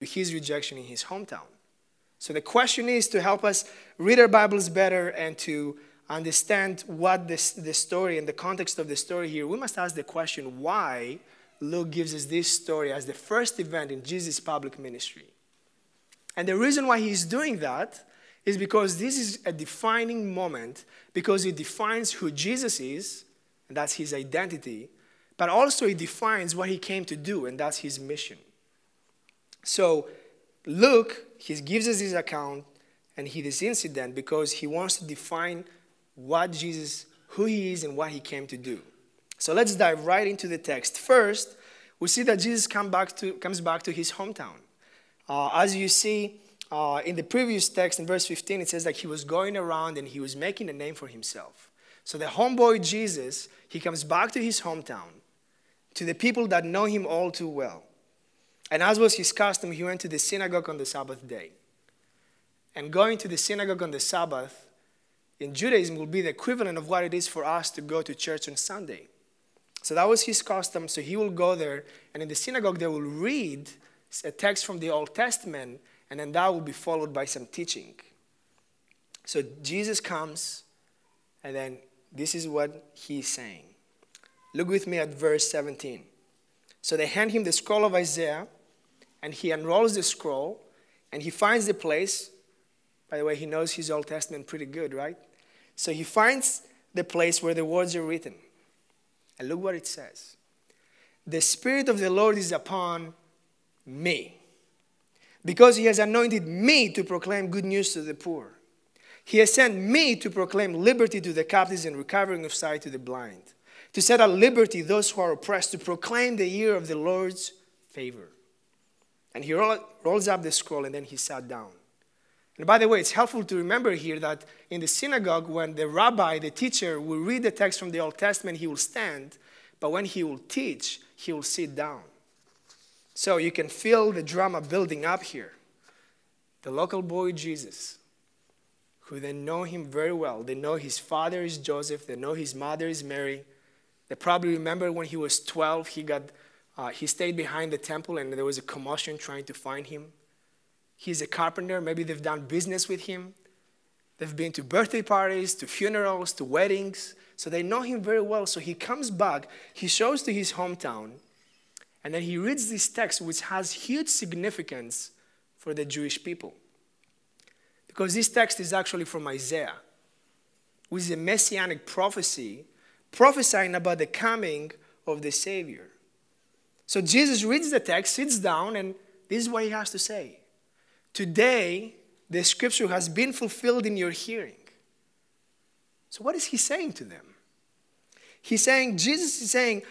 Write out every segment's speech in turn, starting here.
his rejection in his hometown. So the question is to help us read our Bibles better and to understand what this, the story and the context of the story here, we must ask the question why Luke gives us this story as the first event in Jesus' public ministry. And the reason why he's doing that is because this is a defining moment because it defines who Jesus is, and that's his identity, but also it defines what he came to do, and that's his mission. So, Luke, he gives us this account and he this incident because he wants to define what Jesus, who he is, and what he came to do. So let's dive right into the text. First, we see that Jesus come back to, comes back to his hometown. Uh, as you see uh, in the previous text, in verse 15, it says that he was going around and he was making a name for himself. So the homeboy Jesus, he comes back to his hometown, to the people that know him all too well. And as was his custom, he went to the synagogue on the Sabbath day. And going to the synagogue on the Sabbath in Judaism will be the equivalent of what it is for us to go to church on Sunday. So that was his custom. So he will go there, and in the synagogue, they will read a text from the Old Testament, and then that will be followed by some teaching. So Jesus comes, and then this is what he's saying. Look with me at verse 17. So they hand him the scroll of Isaiah, and he unrolls the scroll, and he finds the place. By the way, he knows his Old Testament pretty good, right? So he finds the place where the words are written. And look what it says The Spirit of the Lord is upon me, because he has anointed me to proclaim good news to the poor. He has sent me to proclaim liberty to the captives and recovering of sight to the blind, to set at liberty those who are oppressed, to proclaim the year of the Lord's favor. And he rolls up the scroll and then he sat down. And by the way, it's helpful to remember here that in the synagogue, when the rabbi, the teacher, will read the text from the Old Testament, he will stand, but when he will teach, he will sit down. So you can feel the drama building up here. The local boy Jesus, who they know him very well. They know his father is Joseph, they know his mother is Mary. They probably remember when he was 12, he, got, uh, he stayed behind the temple and there was a commotion trying to find him. He's a carpenter. Maybe they've done business with him. They've been to birthday parties, to funerals, to weddings. So they know him very well. So he comes back, he shows to his hometown, and then he reads this text, which has huge significance for the Jewish people. Because this text is actually from Isaiah, which is a messianic prophecy prophesying about the coming of the Savior. So Jesus reads the text, sits down, and this is what he has to say. Today, the scripture has been fulfilled in your hearing. So, what is he saying to them? He's saying, Jesus is saying,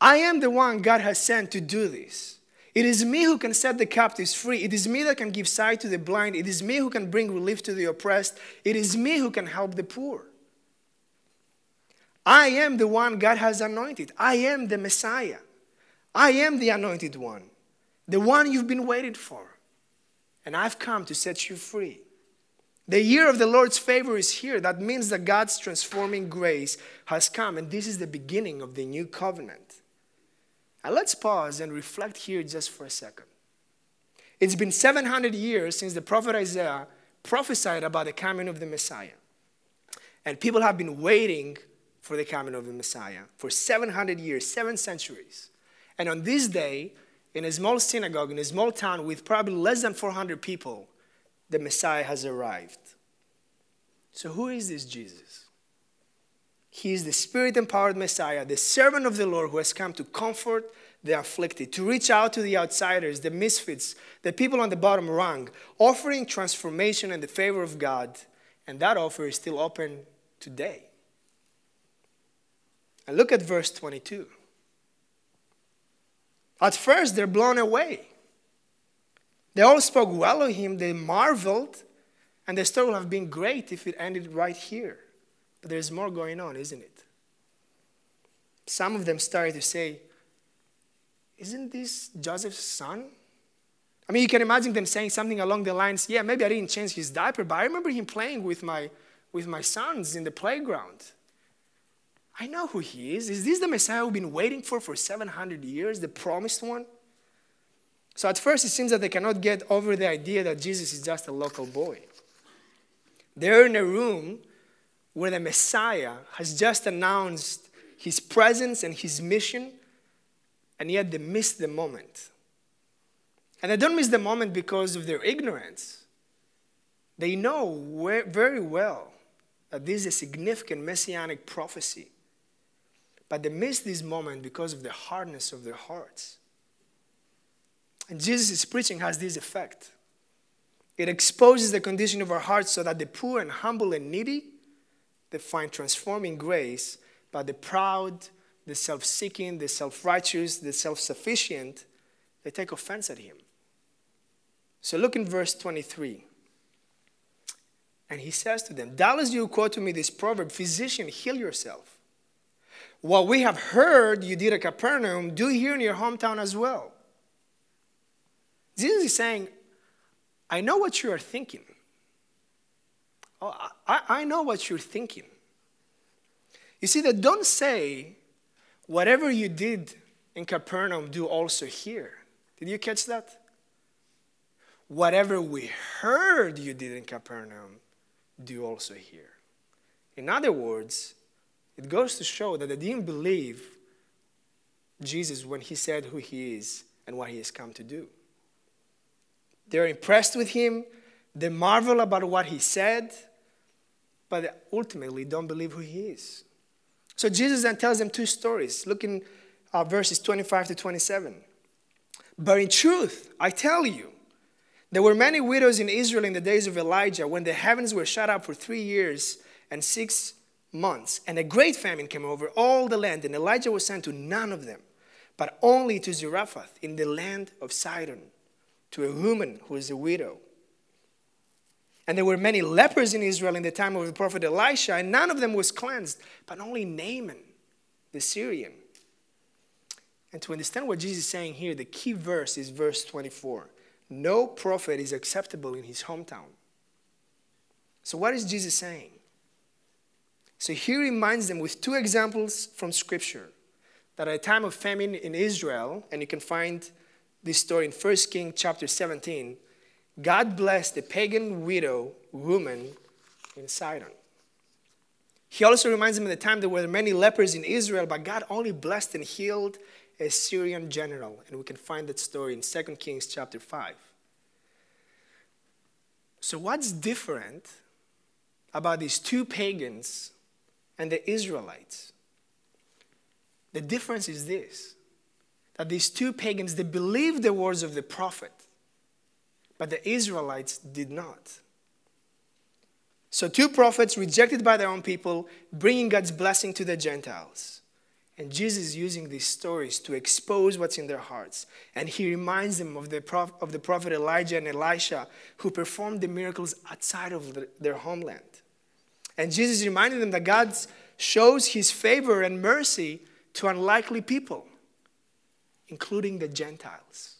I am the one God has sent to do this. It is me who can set the captives free. It is me that can give sight to the blind. It is me who can bring relief to the oppressed. It is me who can help the poor. I am the one God has anointed. I am the Messiah. I am the anointed one, the one you've been waiting for and I've come to set you free. The year of the Lord's favor is here. That means that God's transforming grace has come, and this is the beginning of the new covenant. Now let's pause and reflect here just for a second. It's been 700 years since the prophet Isaiah prophesied about the coming of the Messiah. And people have been waiting for the coming of the Messiah for 700 years, seven centuries. And on this day, in a small synagogue, in a small town with probably less than 400 people, the Messiah has arrived. So, who is this Jesus? He is the spirit empowered Messiah, the servant of the Lord who has come to comfort the afflicted, to reach out to the outsiders, the misfits, the people on the bottom rung, offering transformation and the favor of God. And that offer is still open today. And look at verse 22. At first, they're blown away. They all spoke well of him, they marveled, and the story would have been great if it ended right here. But there's more going on, isn't it? Some of them started to say, Isn't this Joseph's son? I mean, you can imagine them saying something along the lines, Yeah, maybe I didn't change his diaper, but I remember him playing with my, with my sons in the playground. I know who he is. Is this the Messiah we've been waiting for for 700 years, the promised one? So at first, it seems that they cannot get over the idea that Jesus is just a local boy. They're in a room where the Messiah has just announced his presence and his mission, and yet they miss the moment. And they don't miss the moment because of their ignorance. They know very well that this is a significant messianic prophecy. But they miss this moment because of the hardness of their hearts. And Jesus' preaching has this effect it exposes the condition of our hearts so that the poor and humble and needy they find transforming grace, but the proud, the self seeking, the self righteous, the self sufficient, they take offense at him. So look in verse 23. And he says to them, Doubtless you quote to me this proverb, Physician, heal yourself. What we have heard you did at Capernaum, do here in your hometown as well. Jesus is saying, I know what you are thinking. Oh, I, I know what you're thinking. You see, that don't say, whatever you did in Capernaum, do also here. Did you catch that? Whatever we heard you did in Capernaum, do also here. In other words, it goes to show that they didn't believe Jesus when he said who he is and what he has come to do. They're impressed with him, they marvel about what he said, but ultimately don't believe who he is. So Jesus then tells them two stories. Look in uh, verses 25 to 27. But in truth, I tell you, there were many widows in Israel in the days of Elijah when the heavens were shut up for three years and six months, and a great famine came over all the land, and Elijah was sent to none of them, but only to Zarephath in the land of Sidon to a woman who is a widow. And there were many lepers in Israel in the time of the prophet Elisha, and none of them was cleansed, but only Naaman, the Syrian. And to understand what Jesus is saying here, the key verse is verse 24. No prophet is acceptable in his hometown. So, what is Jesus saying? So, he reminds them with two examples from Scripture that at a time of famine in Israel, and you can find this story in 1 King chapter 17, God blessed the pagan widow woman in Sidon. He also reminds them of the time there were many lepers in Israel, but God only blessed and healed a Syrian general. And we can find that story in 2 Kings chapter 5. So, what's different about these two pagans and the Israelites? The difference is this that these two pagans they believed the words of the prophet but the israelites did not. So two prophets rejected by their own people bringing god's blessing to the gentiles. And jesus is using these stories to expose what's in their hearts. And he reminds them of the, prof- of the prophet elijah and elisha who performed the miracles outside of the, their homeland and jesus reminded them that god shows his favor and mercy to unlikely people including the Gentiles.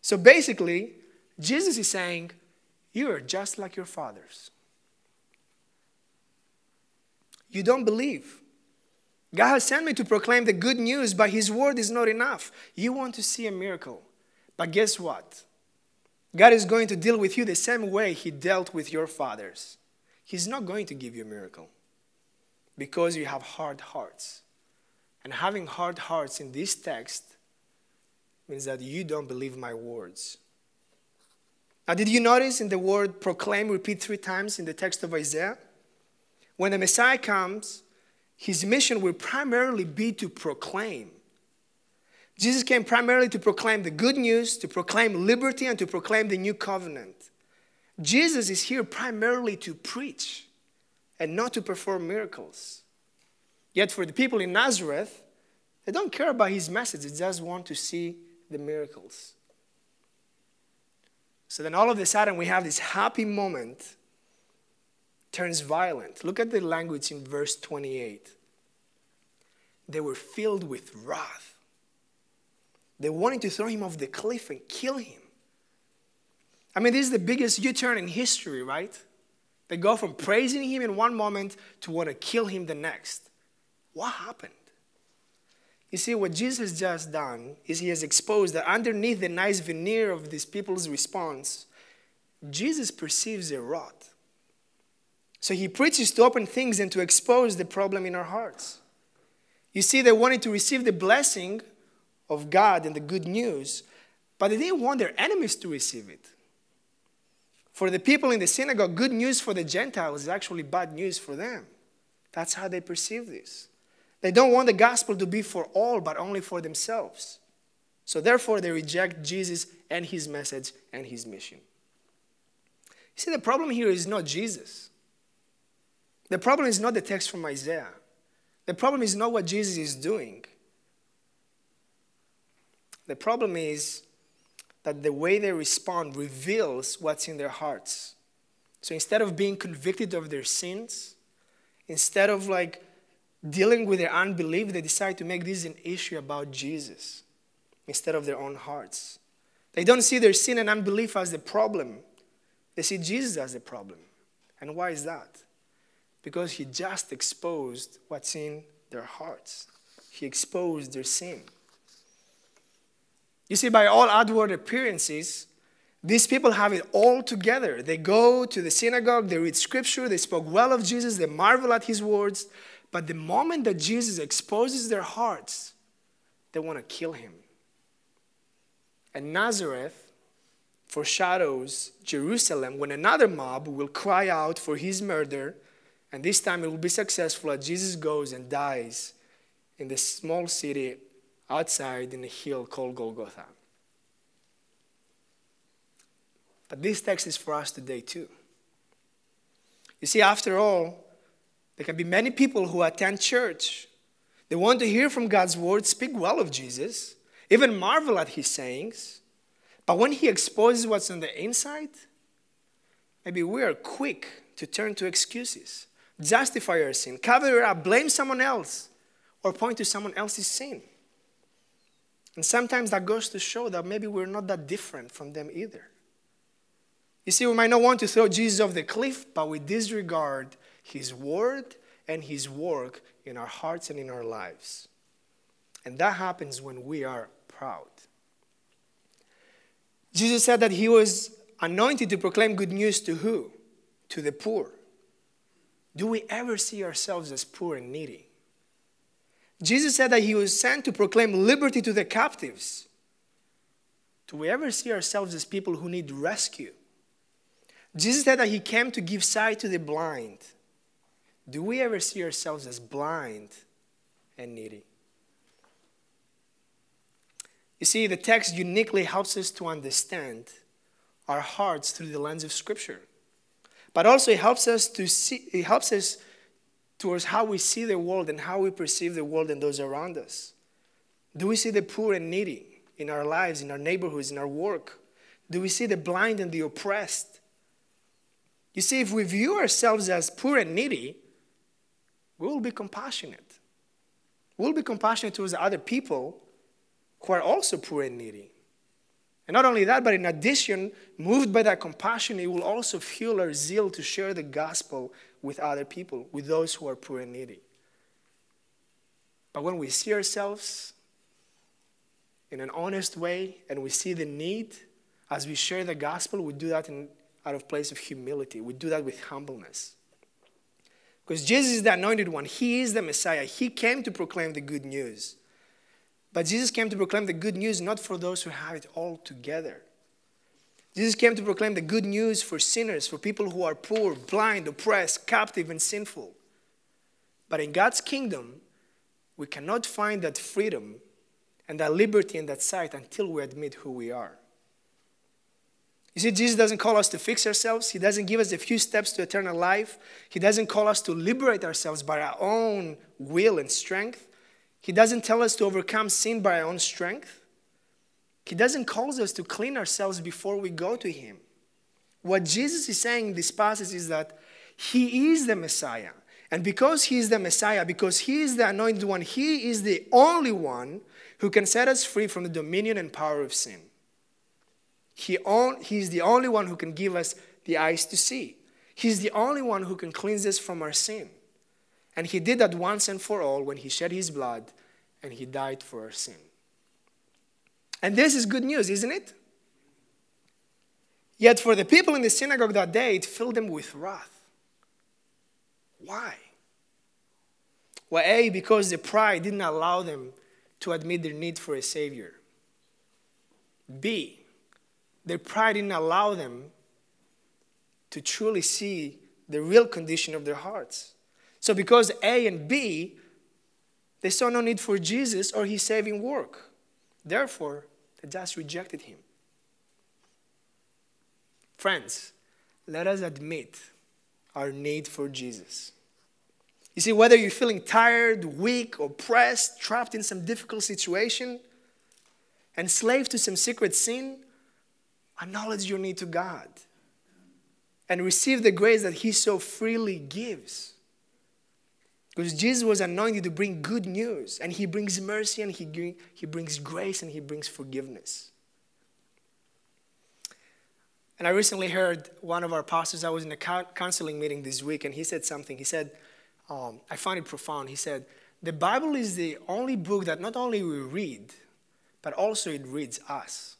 So basically, Jesus is saying, You are just like your fathers. You don't believe. God has sent me to proclaim the good news, but His word is not enough. You want to see a miracle. But guess what? God is going to deal with you the same way He dealt with your fathers. He's not going to give you a miracle because you have hard hearts. And having hard hearts in this text means that you don't believe my words. Now, did you notice in the word proclaim repeat three times in the text of Isaiah? When the Messiah comes, his mission will primarily be to proclaim. Jesus came primarily to proclaim the good news, to proclaim liberty, and to proclaim the new covenant. Jesus is here primarily to preach and not to perform miracles. Yet for the people in Nazareth, they don't care about his message, they just want to see the miracles. So then all of a sudden we have this happy moment turns violent. Look at the language in verse 28. They were filled with wrath. They wanted to throw him off the cliff and kill him. I mean, this is the biggest U turn in history, right? They go from praising him in one moment to want to kill him the next. What happened? You see, what Jesus has just done is he has exposed that underneath the nice veneer of these people's response, Jesus perceives a rot. So he preaches to open things and to expose the problem in our hearts. You see, they wanted to receive the blessing of God and the good news, but they didn't want their enemies to receive it. For the people in the synagogue, good news for the Gentiles is actually bad news for them. That's how they perceive this. They don't want the gospel to be for all, but only for themselves. So therefore, they reject Jesus and his message and his mission. You see, the problem here is not Jesus. The problem is not the text from Isaiah. The problem is not what Jesus is doing. The problem is that the way they respond reveals what's in their hearts. So instead of being convicted of their sins, instead of like dealing with their unbelief, they decide to make this an issue about Jesus instead of their own hearts. They don't see their sin and unbelief as the problem, they see Jesus as the problem. And why is that? Because he just exposed what's in their hearts, he exposed their sin. You see, by all outward appearances, these people have it all together. They go to the synagogue, they read scripture, they spoke well of Jesus, they marvel at his words. But the moment that Jesus exposes their hearts, they want to kill him. And Nazareth foreshadows Jerusalem when another mob will cry out for his murder, and this time it will be successful as Jesus goes and dies in the small city outside in a hill called Golgotha. But this text is for us today too. You see, after all, there can be many people who attend church. They want to hear from God's word, speak well of Jesus, even marvel at his sayings. But when he exposes what's on the inside, maybe we are quick to turn to excuses, justify our sin, cover it up, blame someone else, or point to someone else's sin. And sometimes that goes to show that maybe we're not that different from them either. You see, we might not want to throw Jesus off the cliff, but we disregard his word and his work in our hearts and in our lives. And that happens when we are proud. Jesus said that he was anointed to proclaim good news to who? To the poor. Do we ever see ourselves as poor and needy? Jesus said that he was sent to proclaim liberty to the captives. Do we ever see ourselves as people who need rescue? Jesus said that he came to give sight to the blind. Do we ever see ourselves as blind and needy? You see, the text uniquely helps us to understand our hearts through the lens of Scripture. But also it helps us to see, it helps us towards how we see the world and how we perceive the world and those around us. Do we see the poor and needy in our lives, in our neighborhoods, in our work? Do we see the blind and the oppressed? You see, if we view ourselves as poor and needy, we will be compassionate. We'll be compassionate towards other people who are also poor and needy. And not only that, but in addition, moved by that compassion, it will also fuel our zeal to share the gospel with other people, with those who are poor and needy. But when we see ourselves in an honest way and we see the need, as we share the gospel, we do that in, out of place of humility. We do that with humbleness. Because Jesus is the anointed one, He is the Messiah. He came to proclaim the good news. But Jesus came to proclaim the good news not for those who have it all together. Jesus came to proclaim the good news for sinners, for people who are poor, blind, oppressed, captive, and sinful. But in God's kingdom, we cannot find that freedom and that liberty and that sight until we admit who we are. You see, Jesus doesn't call us to fix ourselves. He doesn't give us a few steps to eternal life. He doesn't call us to liberate ourselves by our own will and strength. He doesn't tell us to overcome sin by our own strength. He doesn't call us to clean ourselves before we go to Him. What Jesus is saying in this passage is that He is the Messiah. And because He is the Messiah, because He is the anointed one, He is the only one who can set us free from the dominion and power of sin. He, on, he is the only one who can give us the eyes to see. He's the only one who can cleanse us from our sin. And He did that once and for all when He shed His blood and he died for our sin. And this is good news, isn't it? Yet for the people in the synagogue that day, it filled them with wrath. Why? Well, A, because the pride didn't allow them to admit their need for a Savior. B, their pride didn't allow them to truly see the real condition of their hearts. So, because A and B, they saw no need for Jesus or his saving work. Therefore, they just rejected him. Friends, let us admit our need for Jesus. You see, whether you're feeling tired, weak, oppressed, trapped in some difficult situation, enslaved to some secret sin, acknowledge your need to God and receive the grace that He so freely gives. Because Jesus was anointed to bring good news, and He brings mercy, and He, he brings grace, and He brings forgiveness. And I recently heard one of our pastors, I was in a counseling meeting this week, and he said something. He said, um, I find it profound. He said, The Bible is the only book that not only we read, but also it reads us.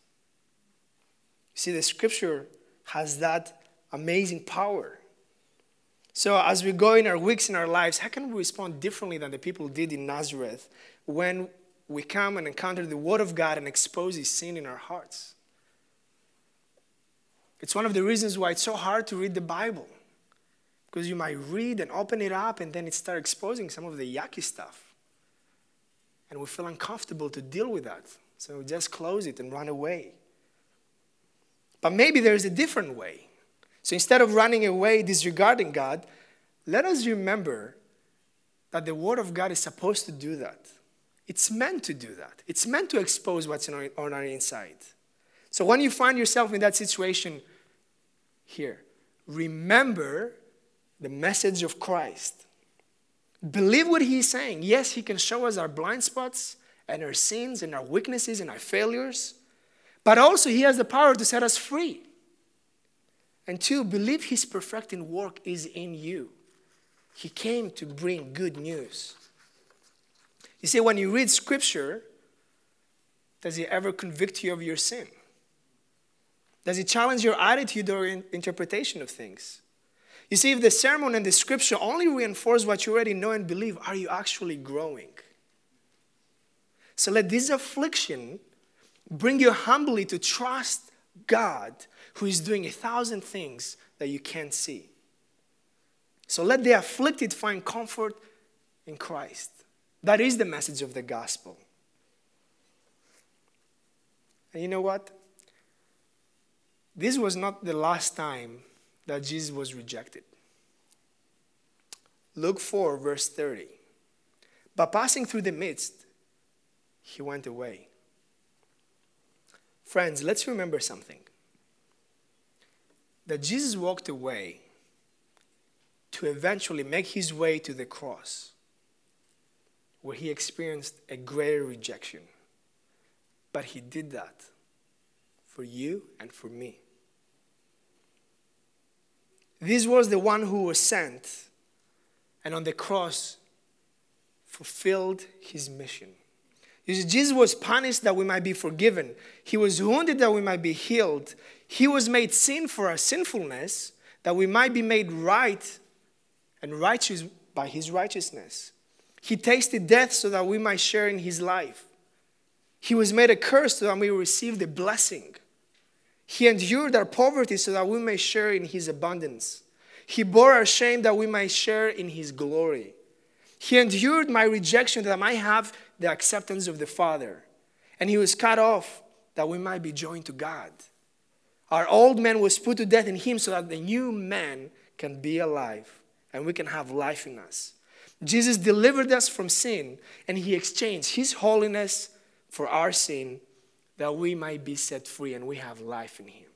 You see, the scripture has that amazing power. So, as we go in our weeks in our lives, how can we respond differently than the people did in Nazareth when we come and encounter the Word of God and expose His sin in our hearts? It's one of the reasons why it's so hard to read the Bible. Because you might read and open it up and then it starts exposing some of the yucky stuff. And we feel uncomfortable to deal with that. So we just close it and run away. But maybe there's a different way. So instead of running away, disregarding God, let us remember that the Word of God is supposed to do that. It's meant to do that. It's meant to expose what's on our inside. So when you find yourself in that situation here, remember the message of Christ. Believe what he's saying. Yes, he can show us our blind spots and our sins and our weaknesses and our failures, but also he has the power to set us free. And two, believe his perfecting work is in you. He came to bring good news. You see, when you read scripture, does he ever convict you of your sin? Does it challenge your attitude or interpretation of things? You see, if the sermon and the scripture only reinforce what you already know and believe, are you actually growing? So let this affliction bring you humbly to trust God who is doing a thousand things that you can't see. So let the afflicted find comfort in Christ. That is the message of the gospel. And you know what? This was not the last time that Jesus was rejected. Luke 4, verse 30. But passing through the midst, he went away. Friends, let's remember something that Jesus walked away to eventually make his way to the cross, where he experienced a greater rejection. But he did that for you and for me. This was the one who was sent and on the cross fulfilled his mission. Jesus was punished that we might be forgiven. He was wounded that we might be healed. He was made sin for our sinfulness, that we might be made right and righteous by his righteousness. He tasted death so that we might share in his life. He was made a curse so that we receive the blessing. He endured our poverty so that we may share in his abundance. He bore our shame that we might share in his glory. He endured my rejection that I might have the acceptance of the Father. And he was cut off that we might be joined to God. Our old man was put to death in him so that the new man can be alive and we can have life in us. Jesus delivered us from sin and he exchanged his holiness for our sin that we might be set free and we have life in him.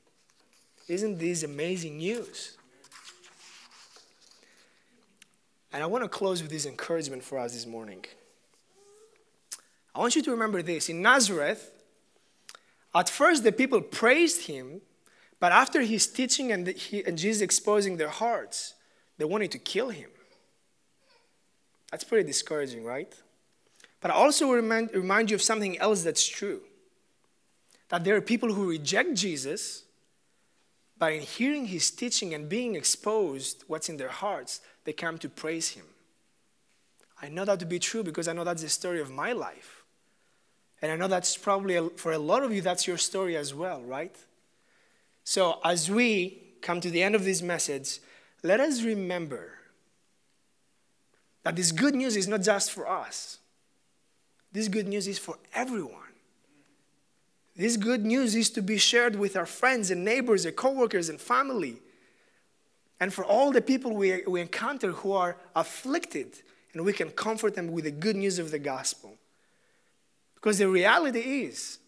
Isn't this amazing news? And I want to close with this encouragement for us this morning. I want you to remember this. In Nazareth, at first the people praised him, but after his teaching and, he, and Jesus exposing their hearts, they wanted to kill him. That's pretty discouraging, right? But I also remind, remind you of something else that's true that there are people who reject Jesus, but in hearing his teaching and being exposed what's in their hearts, they come to praise him. I know that to be true because I know that's the story of my life. And I know that's probably a, for a lot of you, that's your story as well, right? So as we come to the end of this message, let us remember that this good news is not just for us. This good news is for everyone. This good news is to be shared with our friends and neighbors and coworkers and family. And for all the people we, we encounter who are afflicted, and we can comfort them with the good news of the gospel. Because the reality is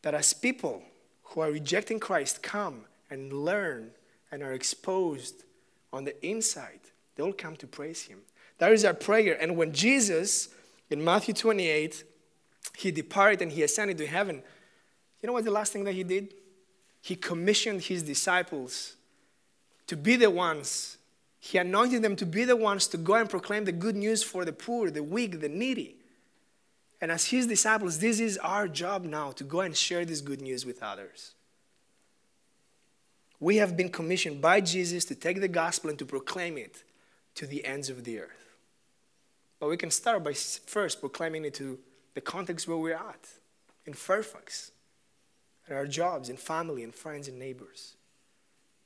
that as people who are rejecting Christ come and learn and are exposed on the inside, they'll come to praise Him. That is our prayer. And when Jesus, in Matthew 28, he departed and he ascended to heaven, you know what the last thing that he did? He commissioned his disciples to be the ones, he anointed them to be the ones to go and proclaim the good news for the poor, the weak, the needy. And as his disciples, this is our job now to go and share this good news with others. We have been commissioned by Jesus to take the gospel and to proclaim it to the ends of the earth. But we can start by first proclaiming it to the context where we're at in Fairfax, at our jobs, in family, and friends and neighbors.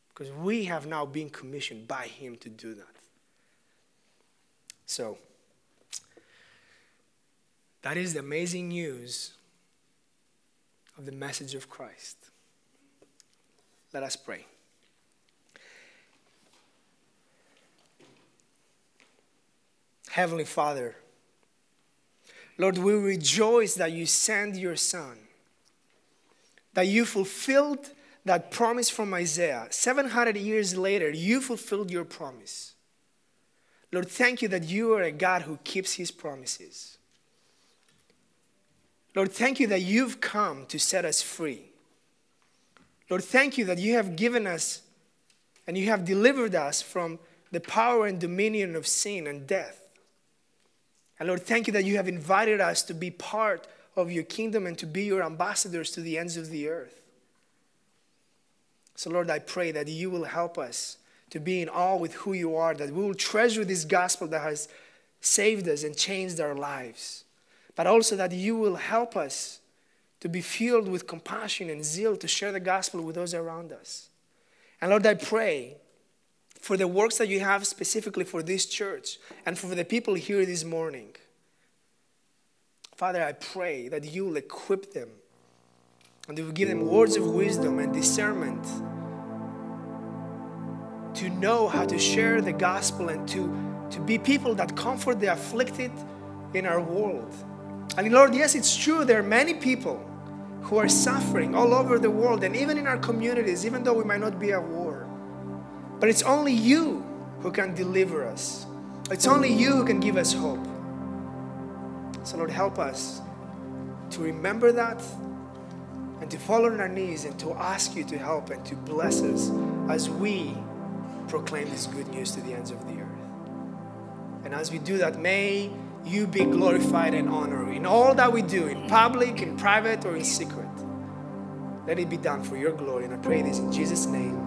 Because we have now been commissioned by Him to do that. So, that is the amazing news of the message of Christ. Let us pray. Heavenly Father, Lord, we rejoice that you sent your Son, that you fulfilled that promise from Isaiah. 700 years later, you fulfilled your promise. Lord, thank you that you are a God who keeps his promises. Lord, thank you that you've come to set us free. Lord, thank you that you have given us and you have delivered us from the power and dominion of sin and death. And Lord, thank you that you have invited us to be part of your kingdom and to be your ambassadors to the ends of the earth. So, Lord, I pray that you will help us to be in awe with who you are, that we will treasure this gospel that has saved us and changed our lives, but also that you will help us to be filled with compassion and zeal to share the gospel with those around us. And Lord, I pray for the works that you have specifically for this church and for the people here this morning. Father, I pray that you will equip them and you will give them words of wisdom and discernment to know how to share the gospel and to, to be people that comfort the afflicted in our world. And Lord, yes, it's true, there are many people who are suffering all over the world and even in our communities, even though we might not be at war. But it's only you who can deliver us, it's only you who can give us hope. So, Lord, help us to remember that and to fall on our knees and to ask you to help and to bless us as we proclaim this good news to the ends of the earth. And as we do that, may you be glorified and honored in all that we do, in public, in private, or in secret. Let it be done for your glory. And I pray this in Jesus' name.